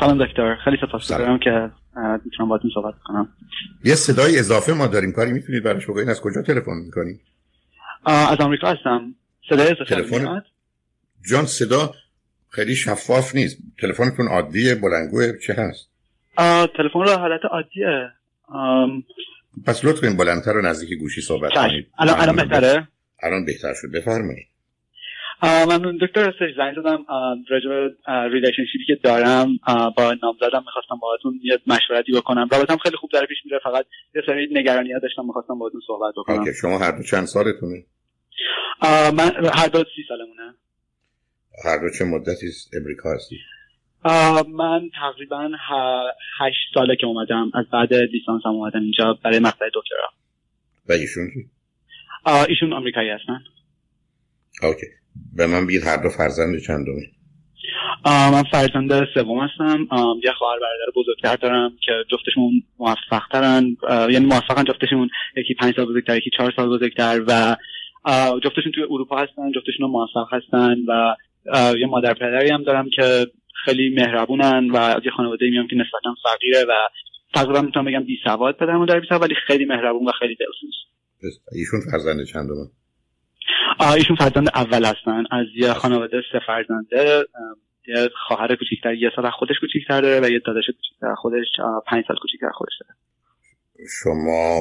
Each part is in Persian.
سلام دکتر. خیلی سپاسگزارم که می‌تونم باهاتون صحبت کنم. یه صدای اضافه ما داریم. کاری می‌تونید براش بگید از کجا تلفن می‌کنید؟ از آمریکا هستم. صدای اضافه تلفن جان صدا خیلی شفاف نیست. تلفنتون عادیه بلندگوه چه هست؟ تلفن رو حالت عادیه. پس لطف کنید بلندتر و نزدیک گوشی صحبت کنید. الان الان بهتره؟ الان بهتر شد. بفرمایید. من دکتر هستش زنگ زدم راجع relationship ی که دارم با نامزدم می‌خواستم باهاتون یه مشورتی بکنم. رابطم خیلی خوب داره پیش میره فقط یه سری نگرانی ها داشتم می‌خواستم باهاتون صحبت بکنم. okay شما هر دو چند سالتونه؟ من هر دو سی سالمونه. هر دو چه مدتی امریکا هستی؟ من تقریبا هشت ساله که اومدم. از بعد لیسانس هم اومدم اینجا برای مقطع دکترا. و ایشون کی؟ ایشون آمریکایی هستن. اوکی. به من بگید هر دو فرزند چندمی. من فرزند سوم هستم. یه خواهر برادر بزرگتر دارم که جفتشون موفق ترن یعنی موفقن جفتشون. یکی پنج سال بزرگتر یکی چهار سال بزرگتر و جفتشون توی اروپا هستن جفتشون موفق هستن و یه مادر پدری هم دارم که خیلی مهربونن و از یه خانواده میام که نسبتا فقیره و تقریبا می‌تونم بگم بی سواد پدر مادر بی ولی خیلی مهربون و خیلی دلسوز. ایشون فرزند چندمه؟ ایشون فرزند اول هستن. از یه خانواده سه فرزنده یه خواهر کوچیکتر یه سال خودش کوچیکتر داره و یه داداش کوچیکتر خودش پنج سال کوچیکتر خودش داره. شما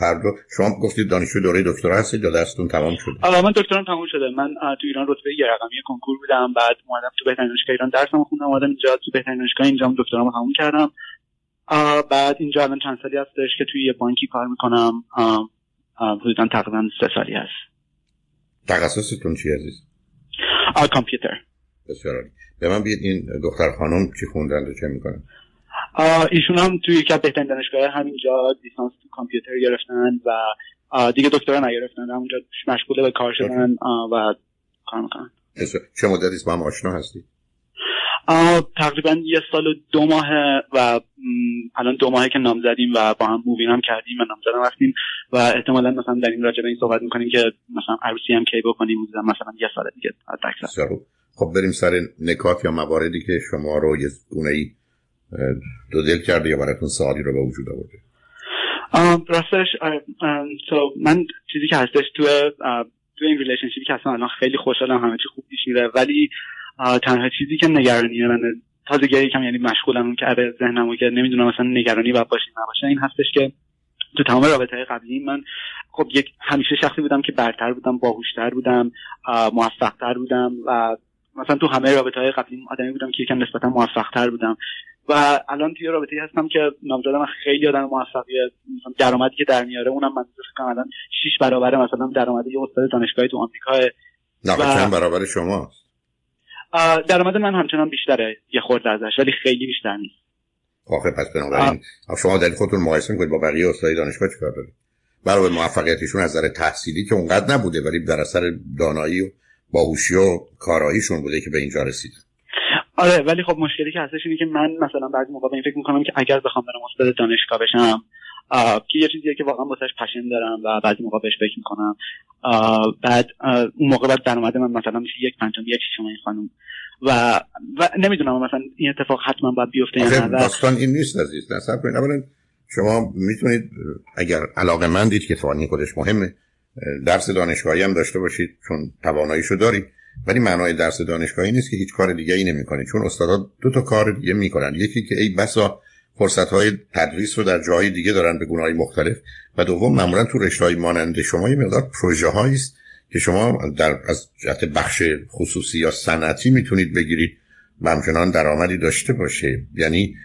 هر دو شما گفتید دانشجو دوره دکترا هستید یا درستون تمام شده؟ آره من دکترام تمام شده. من تو ایران رتبه یه رقمی کنکور بودم. بعد اومدم تو بهترین دانشگاه ایران درسمو خوندم. اومدم اینجا تو بهترین دانشگاه اینجا دکترامو تموم کردم. بعد اینجا الان چند سالی هستش که توی یه بانکی کار می‌کنم. حدودا تقریبا سه سالی هست. تخصصتون چی عزیز؟ کامپیوتر. بسیار به من بگید این دختر خانم چی خوندن و چه می‌کنن؟ ایشون هم توی یکی از بهترین دانشگاه همینجا لیسانس تو کامپیوتر گرفتن و دیگه دکترا نگرفتن. همونجا مشغول به کار شدن و کار می‌کنن. چه مدتی با هم آشنا هستی؟ تقریبا یه سال و دو ماه و الان دو ماهه که نامزدیم و با هم move in هم کردیم و نامزدم رفتیم و احتمالا مثلا در این راجع به این صحبت می‌کنیم که مثلا عروسی هم کی بکنیم مثلا یه سال دیگه خب بریم سر نکات یا مواردی که شما رو یه گونه ای دو دل کرده یا براتون سوالی رو به وجود آورده؟ راستش من چیزی که هستش تو تو این relationship ی که اصلا الان خیلی خوشحالم همه چی خوب پیش میره ولی تنها چیزی که نگرانی من تازگی یکم یعنی مشغولم کرده ذهنمو که نمی‌دونم مثلا نگرانی باید باشه نباشه این هستش که تو تمام رابطه قبلی من خب یک همیشه شخصی بودم که برتر بودم باهوشتر بودم موفقتر بودم و مثلا تو همه رابطه های قبلی آدمی بودم که یکم نسبتا موفقتر بودم و الان توی رابطه هستم که نامزدم خیلی آدم موفقیه مثلا درآمدی که در میاره اونم من فکر الان 6 برابر مثلا درآمد یه استاد دانشگاهی تو آمریکا نه و... چند برابر شما درآمد من همچنان بیشتره یه خورده ازش ولی خیلی بیشتر نیست. آخه پس بنابراین شما در خودتون مقایسه می‌کنید با بقیه استاد دانشگاه چیکار دارید؟ برای موفقیتشون از نظر تحصیلی که اونقدر نبوده ولی در اثر دانایی و باهوشی و کاراییشون بوده که به اینجا رسید آره ولی خب مشکلی که هستش اینه که من مثلا بعضی موقع این فکر می‌کنم که اگر بخوام برم استاد دانشگاه بشم که یه چیزیه که واقعا واسش پشن دارم و بعضی موقع بهش فکر می‌کنم. بعد اون موقع بعد درآمد من مثلا میشه یک پنجم یک شما این خانم. و و نمی‌دونم مثلا این اتفاق حتما باید بیفته یا نه داستان این نیست عزیز نصب کنید. اولا شما می‌تونید اگر علاقه مندید که فانی خودش مهمه درس دانشگاهی هم داشته باشید چون تواناییشو دارید. ولی معنای درس دانشگاهی نیست که هیچ کار دیگه ای نمی‌کنه چون استادا دو تا کار دیگه می‌کنن. یکی که ای بسا فرصت های تدریس رو در جای دیگه دارن به گونه مختلف. و دوم معمولا تو رشته های مانند شما یه مقدار پروژه است که شما در از جهت بخش خصوصی یا صنعتی می‌تونید بگیرید و همچنان درآمدی داشته باشه. یعنی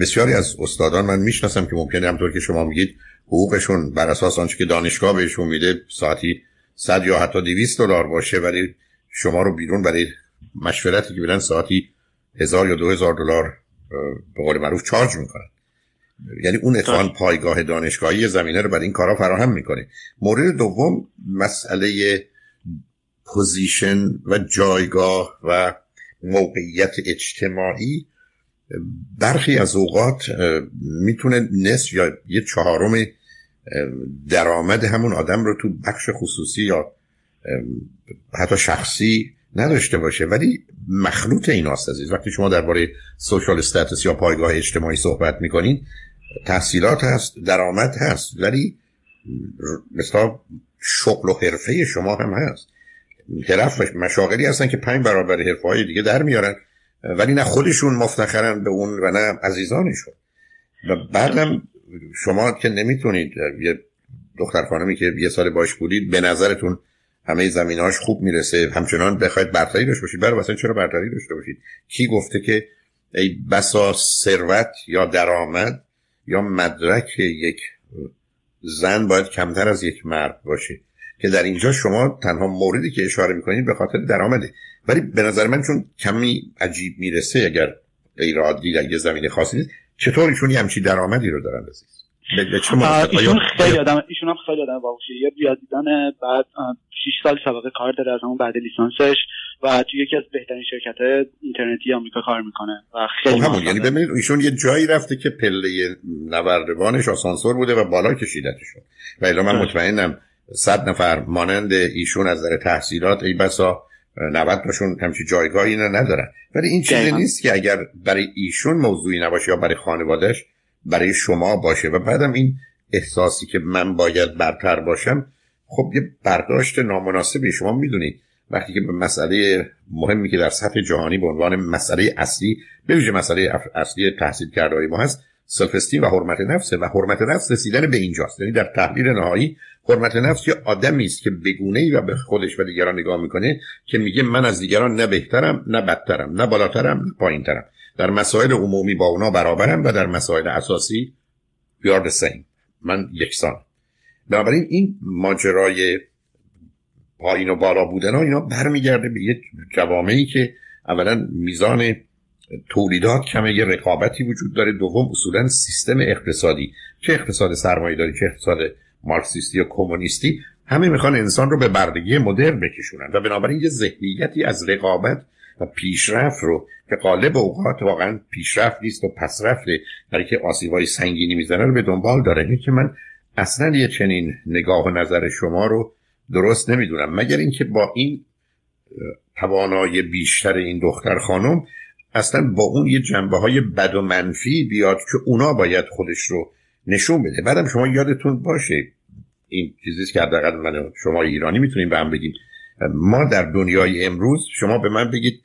بسیاری از استادان من می‌شناسم که ممکنه همطور که شما میگید حقوقشون بر اساس آنچه که دانشگاه بهشون میده ساعتی 100 یا حتی 200 دلار باشه ولی شما رو بیرون برای مشورتی که بدن ساعتی هزار یا دو هزار دلار به قول معروف چارج می‌کنن. یعنی اون اتفاقا پایگاه دانشگاهی زمینه رو برای این کارا فراهم می‌کنه. مورد دوم مسئله پوزیشن و جایگاه و موقعیت اجتماعی. برخی از اوقات می‌تونه نصف یا یه چهارم درآمد همون آدم رو تو بخش خصوصی یا حتی شخصی نداشته باشه. ولی مخلوط این هست عزیز وقتی شما درباره سوشال استاتس یا پایگاه اجتماعی صحبت می‌کنین تحصیلات هست درآمد هست ولی مثلا شغل و حرفه شما هم هست. طرف مشاغلی هستن که پنج برابر حرفه های دیگه در میارن ولی نه خودشون مفتخرن به اون و نه عزیزانشون. و بعدم شما که نمی‌تونید یه دختر خانمی که یه سال باش بودید به نظرتون همه زمیناش خوب می‌رسه. همچنان بخواید برتری داشته باشید. برای مثلا چرا برتری داشته باشید؟ کی گفته که ای بسا ثروت یا درآمد یا مدرک یک زن باید کمتر از یک مرد باشه؟ که در اینجا شما تنها موردی که اشاره می‌کنید به خاطر درآمده. ولی به نظر من چون کمی عجیب می‌رسه اگر غیر عادی در یه زمین خاصی نیست چطور ایشون یه همچی درآمدی رو دارن عزیز؟ ایشون خیلی آدم ایشون هم خیلی آدم باهوشیه یه ریاضیدان بعد 6 سال سابقه کار داره از همون بعد لیسانسش و تو یکی از بهترین شرکت اینترنتی آمریکا کار می‌کنه و خیلی خب همون یعنی ببینید ایشون یه جایی رفته که پله نوردوانش آسانسور بوده و بالا کشیدتشون. و الا من بله. مطمئنم صد نفر مانند ایشون از نظر تحصیلات ای بسا 90 تاشون همچی جایگاهی ندارن. ولی این چیزی نیست که اگر برای ایشون موضوعی نباشه یا برای خانوادهش برای شما باشه. و بعدم این احساسی که من باید برتر باشم خب یه برداشت نامناسبی شما می‌دونید. وقتی که به مسئله مهمی که در سطح جهانی به عنوان مسئله اصلی به ویژه مسئله اصلی تحصیل کرده ما هست سلف استیم و حرمت نفسه و حرمت نفس رسیدن به اینجاست. یعنی در تحلیل نهایی حرمت نفس یه آدمی است که بگونه ای و به خودش و دیگران نگاه می‌کنه که میگه من از دیگران نه بهترم نه بدترم نه بالاترم نه پایینترم. در مسائل عمومی با اونا برابرم و در مسائل اساسی we are the same. من یکسان بنابراین این ماجرای پایین و بالا بودن ها اینا برمیگرده به یک جوامعی که اولا میزان تولیدات کمه یه رقابتی وجود داره. دوم اصولا سیستم اقتصادی. چه اقتصاد سرمایه داری چه اقتصاد مارکسیستی یا کمونیستی همه می‌خوان انسان رو به بردگی مدرن بکشونن. و بنابراین یه ذهنیتی از رقابت و پیشرفت رو که قالب اوقات واقعا پیشرفت نیست و پسرفته برای که آسیبای سنگینی می‌زنه رو به دنبال داره. که من اصلا یه چنین نگاه و نظر شما رو درست نمی‌دونم. مگر اینکه با این توانای بیشتر این دختر خانم اصلا با اون یه جنبه های بد و منفی بیاد که اونا باید خودش رو نشون بده. بعدم شما یادتون باشه این چیزیست که حداقل من شما ایرانی می‌تونیم به هم بگیم. ما در دنیای امروز شما به من بگید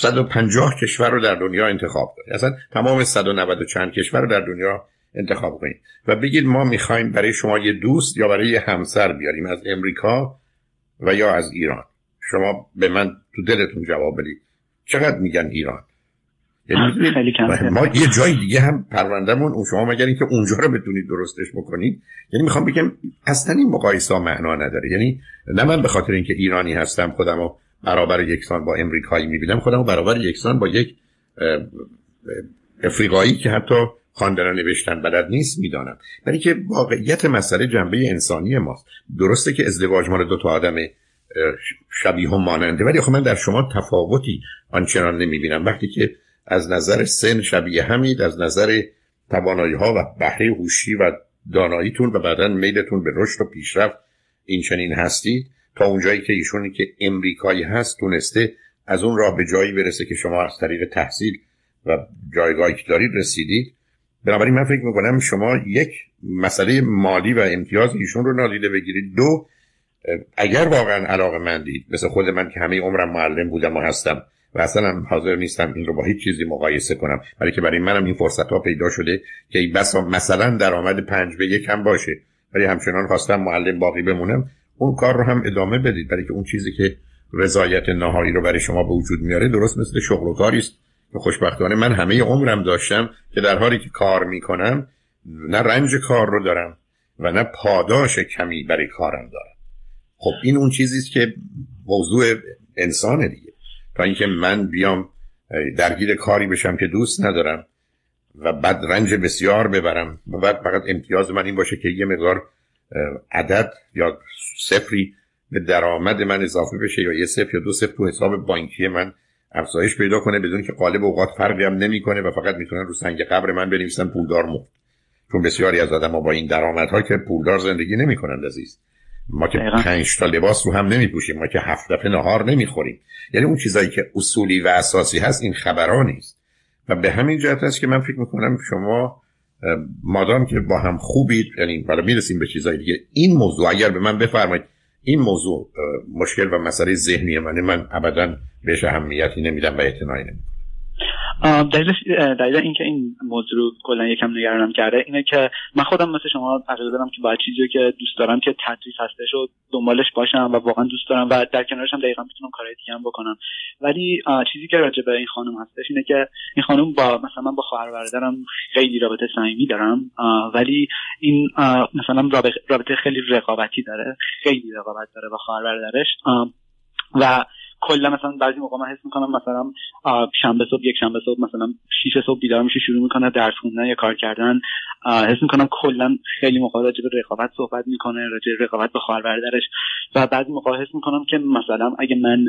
150 کشور رو در دنیا انتخاب کنید. اصلا تمام 190 و چند کشور رو در دنیا انتخاب کنید. و بگید ما می‌خوایم برای شما یه دوست یا برای یه همسر بیاریم از امریکا و یا از ایران. شما به من تو دلتون جواب بدید. چقدر میگن ایران؟ یعنی ما یه جای دیگه هم پروندهمون اون شما مگر اینکه اونجا رو بتونید درستش بکنید؟ یعنی می‌خوام بگم اصلا این مقایسه معنا نداره. یعنی نه من به خاطر اینکه ایرانی هستم خودم رو برابر یکسان با امریکایی می‌بینم خودم رو برابر یکسان با یک افریقایی که حتی خواندن نوشتن بلد نیست می‌دانم. برای که واقعیت مسئله جنبه انسانی ماست. درسته که ازدواج مال دو تا آدم شبیه و ماننده. ولی خب من در شما تفاوتی آنچنان نمی‌بینم. وقتی که از نظر سن شبیه همید از نظر توانایی ها و بهره هوشی و داناییتون و بعدا میلتون به رشد و پیشرفت این چنین هستید تا اونجایی که ایشونی که امریکایی هست تونسته از اون راه به جایی برسه که شما از طریق تحصیل و جایگاهی که دارید رسیدید. بنابراین من فکر می‌کنم شما یک مسئله مالی و امتیاز ایشون رو نادیده بگیرید. دو اگر واقعا علاقه مندید مثل خود من که همه عمرم معلم بودم و هستم و اصلا حاضر نیستم این رو با هیچ چیزی مقایسه کنم. برای که برای منم این فرصت ها پیدا شده که بس مثلا درآمد پنج به یک هم باشه. ولی همچنان خواستم معلم باقی بمونم. اون کار رو هم ادامه بدید. برای که اون چیزی که رضایت نهایی رو برای شما به وجود میاره درست مثل شغل و کاری است. که خوشبختانه من همه عمرم داشتم که در حالی که کار می‌کنم نه رنج کار رو دارم و نه پاداش کمی برای کارم دارم. خب این اون چیزی است که موضوع انسانه دیگه. تا اینکه من بیام درگیر کاری بشم که دوست ندارم و بعد رنج بسیار ببرم و بعد فقط امتیاز من این باشه که یه مقدار عدد یا صفری به درآمد من اضافه بشه یا یه صفر یا دو صفر تو حساب بانکی من افزایش پیدا کنه بدون که قالب اوقات فرقی هم نمی‌کنه و فقط می‌تونن رو سنگ قبر من بنویسن پولدار مفت. چون بسیاری از آدم ها با این درآمدها که پولدار زندگی نمی‌کنند عزیز. ما که پنج تا لباس رو هم نمیپوشیم ما که هفت دفعه نهار نمی‌خوریم. یعنی اون چیزایی که اصولی و اساسی هست این خبرها نیست. و به همین جهت است که من فکر می‌کنم شما مادام که با هم خوبید یعنی حالا می‌رسیم به چیزایی دیگه. این موضوع اگر به من بفرمایید این موضوع مشکل و مسئله ذهنی منه من ابدا بهش اهمیتی نمیدم و اعتنایی نمیدم دلیل دلیل اینکه این موضوع رو کلا یکم نگرانم کرده اینه که من خودم مثل شما عقیده دارم که باید چیزی که دوست دارم که تدریس هستش و دنبالش باشم و واقعا دوست دارم و در کنارش هم دقیقا می‌تونم کارهای دیگه هم بکنم. ولی چیزی که راجع به این خانم هستش اینه که این خانم با مثلا من با خواهر برادرم خیلی رابطه صمیمی دارم ولی این مثلا رابطه خیلی رقابتی داره خیلی رقابت داره با خواهر برادرش و کلا مثلا بعضی موقع من حس می‌کنم مثلا شنبه صبح یک شنبه صبح مثلا 6 صبح بیدار میشه شروع می‌کنه درس خوندن یا کار کردن. حس می‌کنم کلا خیلی موقع راجع به رقابت صحبت می‌کنه راجع به رقابت با خواهر برادرش و بعضی موقع حس می‌کنم که مثلا اگه من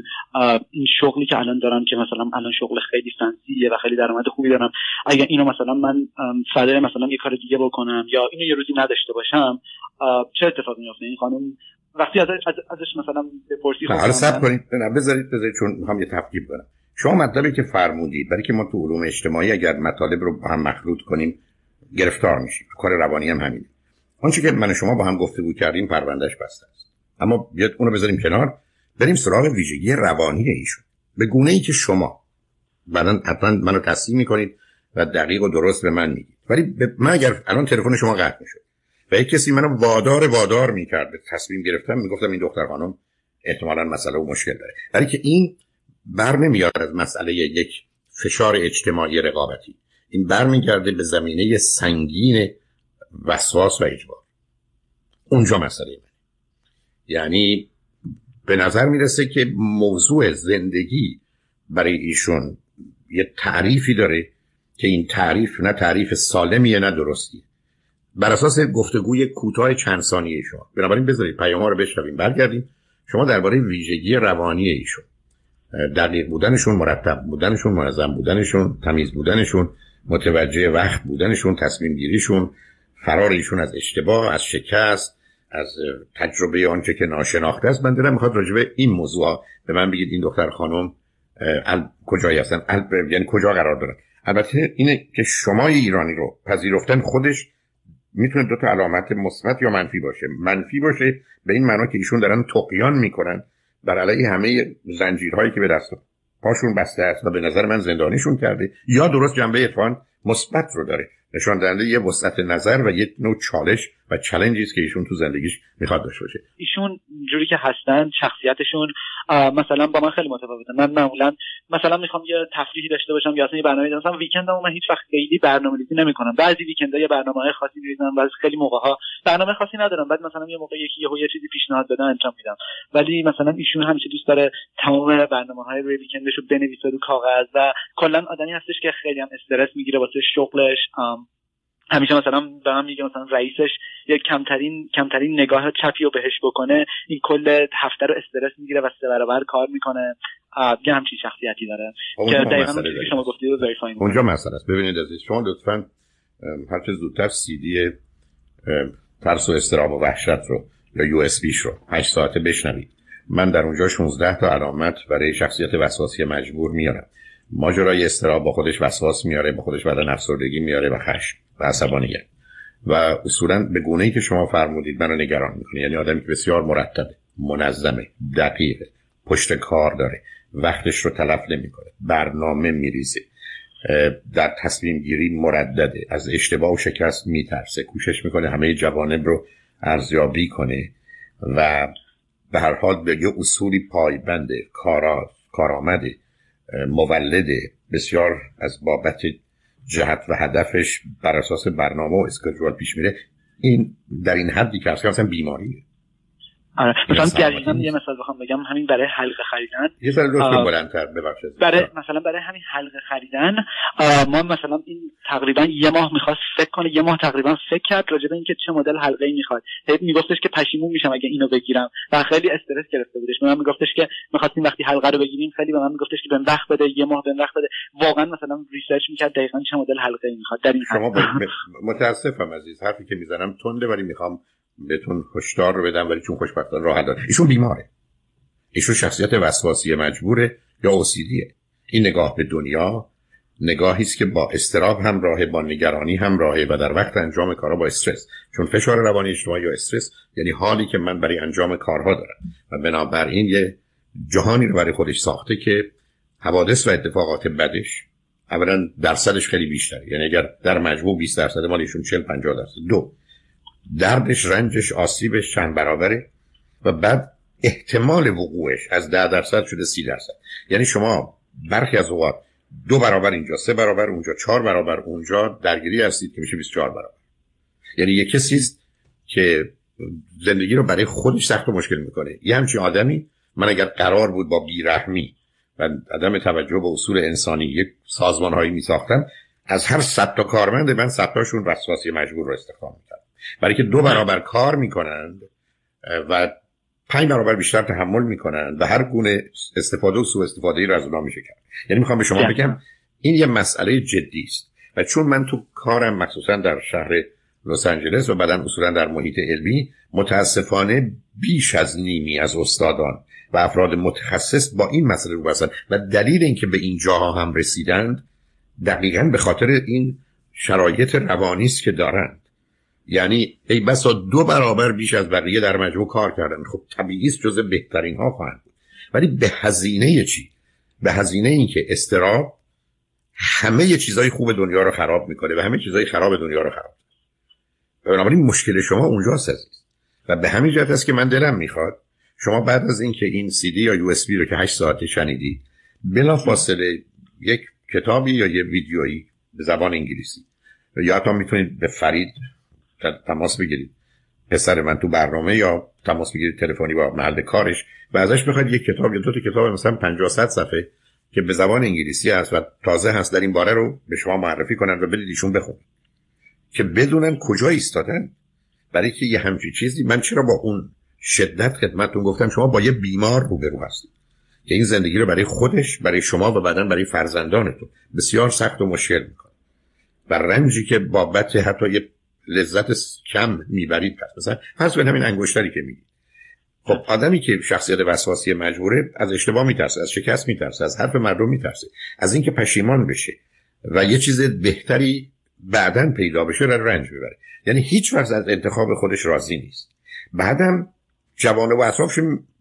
این شغلی که الان دارم که مثلا الان شغل خیلی فنسیه و خیلی درآمد خوبی دارم اگه اینو مثلا من فدای مثلا یه کار دیگه بکنم یا اینو یه روزی نداشته باشم چه اتفاقی میفته این خانم وقتی از ازش مثلا بپرسی حالا سب کنید نه بذارید بذارید چون می‌خوام یه تفکیک کنم شما مطلبی که فرمودید برای که ما تو علوم اجتماعی اگر مطالب رو با هم مخلوط کنیم گرفتار میشیم. کار روانی هم همینه. آنچه که من شما با هم گفتگو کردیم پروندهش بسته است. اما بیاد اونو بذاریم کنار. بریم سراغ ویژگی روانی ایشون. به گونه ای که شما بعدا حتما منو تصحیح می‌کنید و دقیق و درست به من میگید. ولی من اگر الان تلفن شما قطع می‌شد. و یک کسی منو وادار وادار می‌کرد. به تصمیم گرفتم می‌گفتم این دختر خانم احتمالا مسئله و مشکل داره. برای که این بر نمیاد از مسئله یک فشار اجتماعی رقابتی. این برمیگرده به زمینه سنگین وسواس و اجبار. اونجا مسئله من. یعنی به نظر می‌رسه که موضوع زندگی برای ایشون یه تعریفی داره که این تعریف نه تعریف سالمیه نه درستیه. بر اساس گفتگوی کوتاه چند ثانیه شما. بنابراین بذارید پیام رو بشنویم. برگردیم. شما درباره ویژگی روانی ایشون. دقیق بودنشون مرتب بودنشون منظم بودنشون تمیز بودنشون متوجه وقت بودنشون تصمیم گیریشون فرار ایشون از اشتباه از شکست از تجربه آنچه که ناشناخته است. من دلم می‌خواد راجع به این موضوع به من بگید. این دختر خانم کجایی هستن؟ یعنی کجا قرار دارن؟ البته اینه که شما ایرانی رو پذیرفتن خودش می‌تونه دو تا علامت مثبت یا منفی باشه. منفی باشه به این معنا که ایشون دارن تقیان می‌کنن بر علیه همه زنجیرهایی که به دست پاشون بسته است و به نظر من زندانیشون کرده یا درست جنبه اتفاقا مثبت رو داره. نشان دهنده یه وسعت نظر و یه نوع چالش و چلنجی است که ایشون تو زندگیش می‌خواد داشته باشه. ایشون جوری که هستن شخصیتشون مثلا با من خیلی متفاوته. من معمولا مثلا می‌خوام یه تفریحی داشته باشم یا اصلا یه برنامه داشته مثلا ویکندمو من هیچ وقت خیلی برنامه‌ریزی نمی‌کنم. بعضی ویکندها یه برنامه‌های خاصی میریزم بعضی خیلی موقع‌ها برنامه خاصی ندارم. بعد مثلا یه موقع یکی یه چیزی پیشنهاد بدن انجام میدم. ولی مثلا ایشون همیشه دوست داره تمام برنامه‌های روی ویکندش رو بنویسه رو کاغذ و کلا آدمی هستش که خیلی هم استرس می‌گیره واسه شغلش. همیشه مثلا به من میگه مثلا رئیسش یک کمترین کمترین نگاه چپی رو بهش بکنه این کل هفته رو استرس می‌گیره و سه برابر کار می‌کنه. یه همچین شخصیتی داره. که دقیقا که شما گفتید رو اونجا مسئله است. ببینید عزیز شما لطفا هر چه زودتر سی دی ترس و استراب و وحشت رو یا یو اس بیش رو 8 ساعته بشنوید. من در اونجا 16 تا علامت برای شخصیت وسواسی مجبور میارم. ماجرای استراب با خودش وسواس میاره با خودش بعد افسردگی میاره و خشم و عصبانیت و اصولا به گونه ای که شما فرمودید منو نگران می‌کنه. یعنی آدمی که بسیار مرتبه منظمه دقیقه پشت کار داره وقتش رو تلف نمی‌کنه برنامه میریزه در تصمیم گیری مردده از اشتباه و شکست میترسه کوشش می‌کنه همه جوانب رو ارزیابی کنه و به هر حال به یه اصولی پایبنده کارا کارآمده مولده بسیار از بابت جهت و هدفش بر اساس برنامه و اسکجول پیش میره. این در این حدی که اصلا بیماریه. آره. مثلا دقیقا یه مثال بخوام بگم. همین برای حلقه خریدن. یه ذره بلندتر ببخشید. برای مثلا برای همین حلقه خریدن ما مثلا این تقریبا یه ماه می‌خواست فکر کنه یه ماه تقریبا فکر کرد راجع به اینکه چه مدل حلقه ای می‌خواد. هی میگفتش که پشیمون میشم اگه اینو بگیرم. و خیلی استرس گرفته بودش. من میگفتش که می‌خواستیم وقتی حلقه رو بگیریم خیلی به من میگفتش که بهم وقت بده یه ماه بهم وقت بده. واقعا مثلا ریسرچ می‌کرد دقیقا چه مدل حلقه ای می‌خواد در این شما متاسفم عزیز. حرفی که می‌زنم تنده ولی می‌خوام بهتون هشدار رو بدم ولی چون خوشبختانه راه داره ایشون بیماره. ایشون شخصیت وسواسی مجبوره یا اوسیدیه. این نگاه به دنیا نگاهی است که با استراب هم راه با نگرانی هم راهه و در وقت انجام کارها با استرس. چون فشار روانی اجتماعی یا استرس یعنی حالی که من برای انجام کارها دارم. و بنابراین یه جهانی رو برای خودش ساخته که حوادث و اتفاقات بدش اولا درصدش خیلی بیشتره. یعنی اگر در مجموع 20 درصد مالیشون 40 50 درصد. دو دردش رنجش آسیبش چند برابره و بعد احتمال وقوعش از 10 درصد شده 30 درصد. یعنی شما برخی از اوقات دو برابر اینجا سه برابر اونجا چهار برابر اونجا درگیری هستید که میشه 24 برابر. یعنی یه کسی است که زندگی رو برای خودش سخت و مشکل می‌کنه. یه همچین آدمی من اگر قرار بود با بیرحمی و عدم توجه به اصول انسانی یک سازمان هایی از هر صد تا کارمند من صد تاشون وسواسی مجبور رو استخدام می‌کرد برای که دو برابر کار می‌کنند و پنج برابر بیشتر تحمل می‌کنند و هر گونه استفاده و سوء استفاده ای رو از اونها میشه کرد یعنی می‌خوام به شما بگم این یه مسئله جدی است. و چون من تو کارم مخصوصا در شهر لس آنجلس و بعدا اصولا در محیط علمی متاسفانه بیش از نیمی از استادان و افراد متخصص با این مسئله رو بستن و دلیل اینکه به این جاها هم رسیدند دقیقا به خاطر این شرایط روانی است که دارند. یعنی ای بسا دو برابر بیش از بقیه در مجموع کار کردن. خب طبیعی است جز بهترین ها خواهند بود. ولی به هزینه چی؟ به هزینه اینکه استراب همه چیزای خوب دنیا رو خراب می‌کنه و همه چیزای خراب دنیا رو خراب بنابراین مشکل شما اونجاست عزیز. و به همین جهت است که من دلم می‌خواد شما بعد از اینکه این سی دی یا یو اس بی رو که 8 ساعته شنیدی بلا فاصله یک کتابی یا یه ویدیویی به زبان انگلیسی یا حتی می‌تونید به فرید تماس بگیرید. پسر من تو برنامه یا تماس بگیرید تلفنی با محل کارش و ازش بخواید یک کتاب یا دو تا کتاب مثلا 50 صفحه که به زبان انگلیسی هست و تازه هست در این باره رو به شما معرفی کنن و بدید ایشون بخونید که بدونن کجا ایستادن. برای که یه همچی چیزی من چرا با اون شدت خدمتتون گفتم شما با یه بیمار روبرو هستید. که این زندگی رو برای خودش برای شما و بعدا برای فرزندانتون بسیار سخت و مشکل می‌کنه. و رنجی که بابت حتی یه لذت کم می‌برید پس. مثلا فرض کنید همین انگشتری که میگید خب آدمی که شخصیت وسواسی مجبوره از اشتباه میترسه از شکست میترسه از حرف مردم میترسه از اینکه پشیمان بشه و یه چیز بهتری بعدا پیدا بشه رو رنج ببره. یعنی هیچ وقت از انتخاب خودش راضی نیست. بعدم جوانه و اطرافش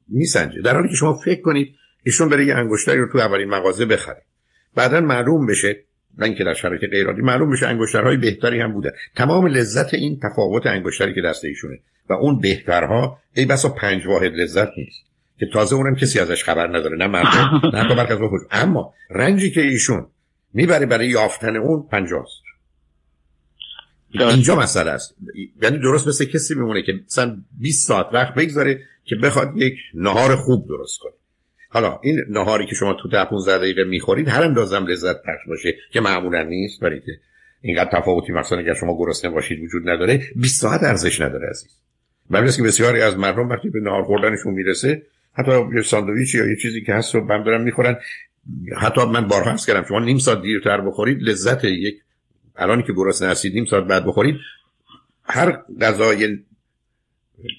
میسنجه. در حالی که شما فکر کنید ایشون بره یه انگشتری رو تو اولین مغازه بخره. بعدا معلوم بشه نه اینکه در شرایط غیر عادی. معلوم بشه انگشترهای بهتری هم بوده. تمام لذت این تفاوت انگشتری که دست ایشونه. و اون بهترها ای بسا پنج واحد لذت نیست. که تازه اونم کسی ازش خبر نداره. نه مردم نه حتی مرکز اما رنجی که ایشون می‌بره برای یافتن اون پنجاست اینجا مسئله است. یعنی درست مثل کسی میمونه که مثلا 20 ساعت وقت بگذاره که بخواد یک نهار خوب درست کنه. حالا این نهاری که شما تو ده 15 دقیقه می‌خورید هر اندازم لذت بخش باشه که معمولا نیست. برای که اینقدر تفاوتی مثلا اگر شما گرسنه باشید وجود نداره 20 ساعت ارزش نداره عزیز. من که بسیاری از مردم وقتی به نهار خوردنشون می‌رسه حتی یه ساندویچ یا یه چیزی که هست رو بم دارن می‌خورن حتی من بارها کردم شما نیم ساعت دیرتر بخورید لذت یک الان که گرسنه هستید نیم ساعت بعد بخورید هر غذای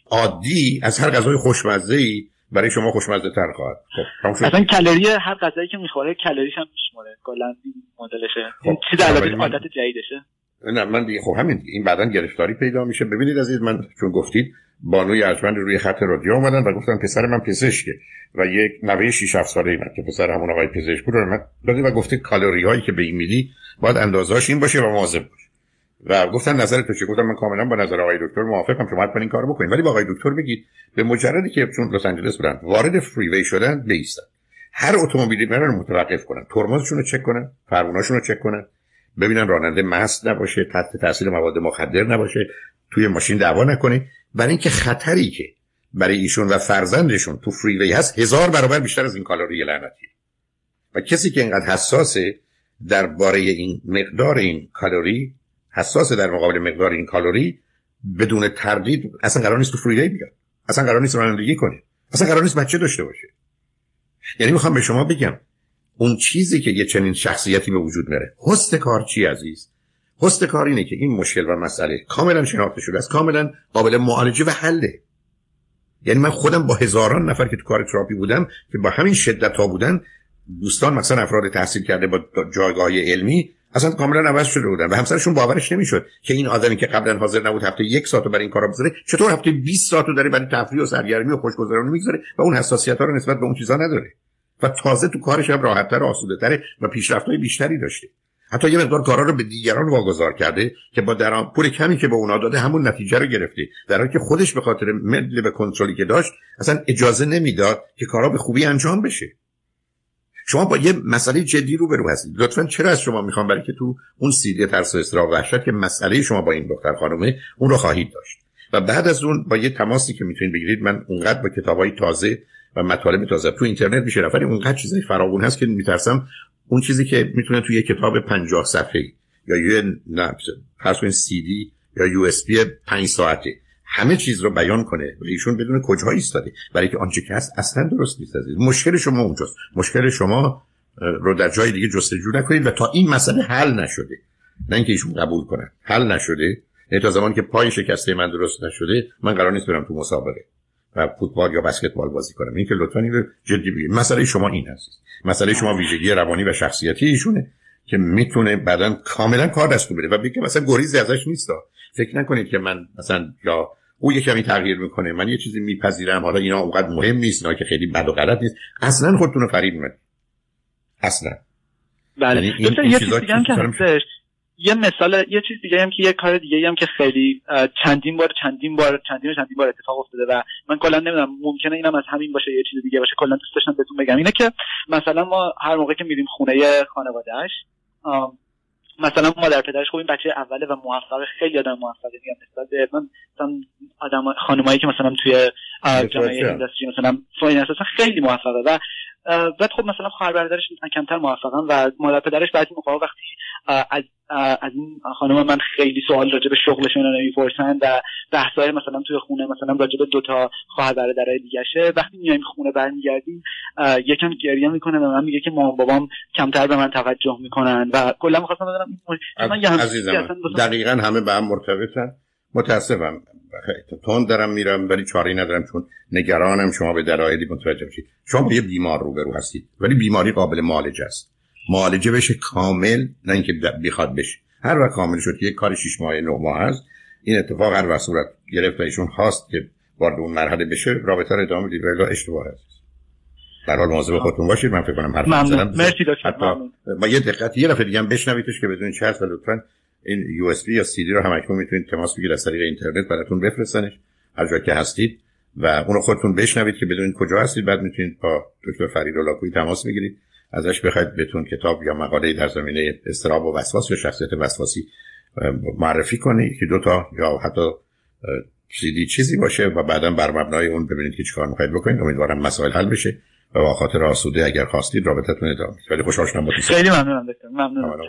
عادی از هر غذای خوشمزه ای برای شما خوشمزه تر خواهد. خب اصلا کالری هر غذایی که می‌خوره کالریش هم میشماره. کلا مدلشه. خب. چیز علاوه عادت جدیدشه. نه من دیگه خب همین این بعدا گرفتاری پیدا میشه. ببینید عزیز من چون گفتید بانوی ارجمند روی خط رادیو اومدن و گفتن پسر من پزشکه و یک نوه 6 7 ساله من که پسر همون آقای پزشک بود من دادی و گفته کالری هایی که به این میدی باید اندازاش این باشه و مواظب باش. و گفتن نظر تو چه گفتم من کاملا با نظر آقای دکتر موافقم. شما حتما این کارو بکنید ولی با آقای دکتر بگید به مجردی که چون لس آنجلس بودن وارد freeway شدن بایستن. هر اتومبیلی رو متوقف کنن. ترمزشون رو چک کنن فرموناشون رو چک کنن. ببینن راننده مست نباشه تحت تاثیر مواد مخدر نباشه توی ماشین دعوا نکنه. برای اینکه خطری که برای ایشون و فرزندشون تو freeway هست هزار برابر بیشتر از این کالری لعنتی. و کسی که اینقدر حساسه درباره این مقدار این کالری حساس در مقابل مقدار این کالری بدون تردید اصلا قرار نیست تو فریوی بیاد. اصلا قرار نیست رانندگی کنه. اصلا قرار نیست بچه داشته باشه. یعنی می‌خوام به شما بگم اون چیزی که یه چنین شخصیتی به وجود میاره. حسن کار چی عزیز؟ حسن کار اینه که این مشکل و مسئله کاملا شناخته شده است کاملا قابل معالجه و حله. یعنی من خودم با هزاران نفر که تو کار تراپی بودم که با همین شدت ها بودن دوستان مثلا افراد تحصیل کرده با جایگاه علمی اصلا کاملا عوض شده بودن. و همسرشون باورش نمی‌شد که این آدمی که قبلا حاضر نبود هفته یک ساعت برای این کارا بذاره چطور هفته 20 ساعت داره برای تفریح و سرگرمی و خوشگذرانی می‌گذاره و اون حساسیت ها رو نسبت به اون چیزا نداره. و تازه تو کارش هم راحتتر و آسوده‌تر و پیشرفت‌های بیشتری داشته. حتی یه مقدار کارا رو به دیگران واگذار کرده که با درام پول کمی که به اونا داده همون نتیجه رو گرفته. در حالی که خودش به خاطر مدل به کنترلی که داشت اصلا اجازه نمی‌داد که کارا به خوبی انجام بشه. شما با یه مسئله جدی رو برو هستید لطفا چرا از شما می‌خوام برای که تو اون سیدی ترس و استرا وحشت که مسئله شما با این دختر خانومه اون رو خواهید داشت. و بعد از اون با یه تماسی که می‌تونید بگیرید من اونقدر با کتابای تازه و مطالب تازه تو اینترنت میشه ولی اونقدر چیزای فراوون هست که میترسم اون چیزی که می‌تونه توی یه کتاب 50 صفحه یا یه نه کنید سی دی یا یو اس بی 5 ساعته همه چیز رو بیان کنه و ایشون بدون کجا ایستاده. برای که آنچه که هست اصلا درست نیست عزیز. مشکل شما اونجاست. مشکل شما رو در جای دیگه جستجو نکنید و تا این مسئله حل نشده. نه اینکه ایشون قبول کنن. حل نشده. یعنی تا زمانی که پای شکسته من درست نشده من قرار نیست برم تو مسابقه و فوتبال یا بسکتبال بازی کنم. این که لطفا اینو جدی بگیرید مسئله شما این هست. مسئله شما ویژگی روانی و شخصیتی ایشونه که می‌تونه بعدا کاملا کار دستو بده. و بگه مثلا گریزی ازش نیست. فکر نکنید که من مثلا یا او یه کمی تغییر می‌کنه. من یه چیزی میپذیرم. حالا اینا اونقدر مهم نیست اینا که خیلی بد و غلط نیست. اصلا خودتون رو فریب می‌کنید اصلا. بله. یعنی این, این یه چیز دیگه هم که هستش. یه مثال یه چیز دیگه هم که یه کار دیگه هم که خیلی چندین بار چندین بار چندین چندین بار اتفاق افتاده و من کلا نمی‌دونم ممکنه اینم از همین باشه یه چیز دیگه باشه. کلا دوست داشتم بهتون بگم. اینه که مثلا ما هر موقع که میریم خونه خانوادهش مثلا مادر پدرش خب این بچه اوله و موفق خیلی آدم موفقه. میگم نسبت به من مثلا آدم خانمایی که مثلا توی جامعه industry مثلا finance اصلا خیلی موفقه. و بعد خب مثلا خواهر برادرش کمتر موفقن و مادر پدرش بعضی موقع وقتی از از این خانم من خیلی سوال راجع به شغلشون رو نمی‌پرسن و بحثای مثلا توی خونه مثلا راجع به دوتا خواهر برادرای دیگهشه وقتی میایم خونه برمیگردیم یکم گریه می‌کنه و من میگه که مامان بابام کمتر به من توجه می‌کنن و کلا می‌خواستم بدونم من عزیزم دقیقا همه به هم مرتبطن. متاسفم. تون دارم میرم ولی چاری ندارم چون نگرانم شما به دلایلی متوجه بشید. شما با یه بیمار روبرو هستید ولی بیماری قابل معالجه است. معالجه بشه کامل نه اینکه بخواد بشه. هر وقت کامل شد یک کار شش ماه نه ماه هست. این اتفاق هر وقت صورت گرفت و ایشون خواست که وارد اون مرحله بشه رابطه رو ادامه بدید. ولی اشتباه هست در حال مواظب خودتون باشید. من فکر کنم حرف ممنون. مرسی دکتر. با یه دقت یه دفعه دیگه هم بشنویدش که بدون چه هست لطفا این یو اس بی یا سی دی رو هم اکنون می‌تونید تماس بگیرید از طریق اینترنت براتون بفرستنش. هر جا که هستید و اون رو خودتون بشنوید که بدونید کجا هستید. بعد می‌تونید با دکتر فرید لاکوی تماس بگیرید. ازش بخواید بهتون کتاب یا مقاله در زمینه استراب و وسواس یا شخصیت وسواسی معرفی کنه که دو تا یا حتی سیدی چیزی باشه و بعدا بر مبنای اون ببینید که چیکار می‌خواید بکنید. امیدوارم مسائل حل بشه و با خاطر آسوده اگر خواستید رابطتون ادامه ولی خوشحال شدم خیلی ممنونم دکتر. ممنونم.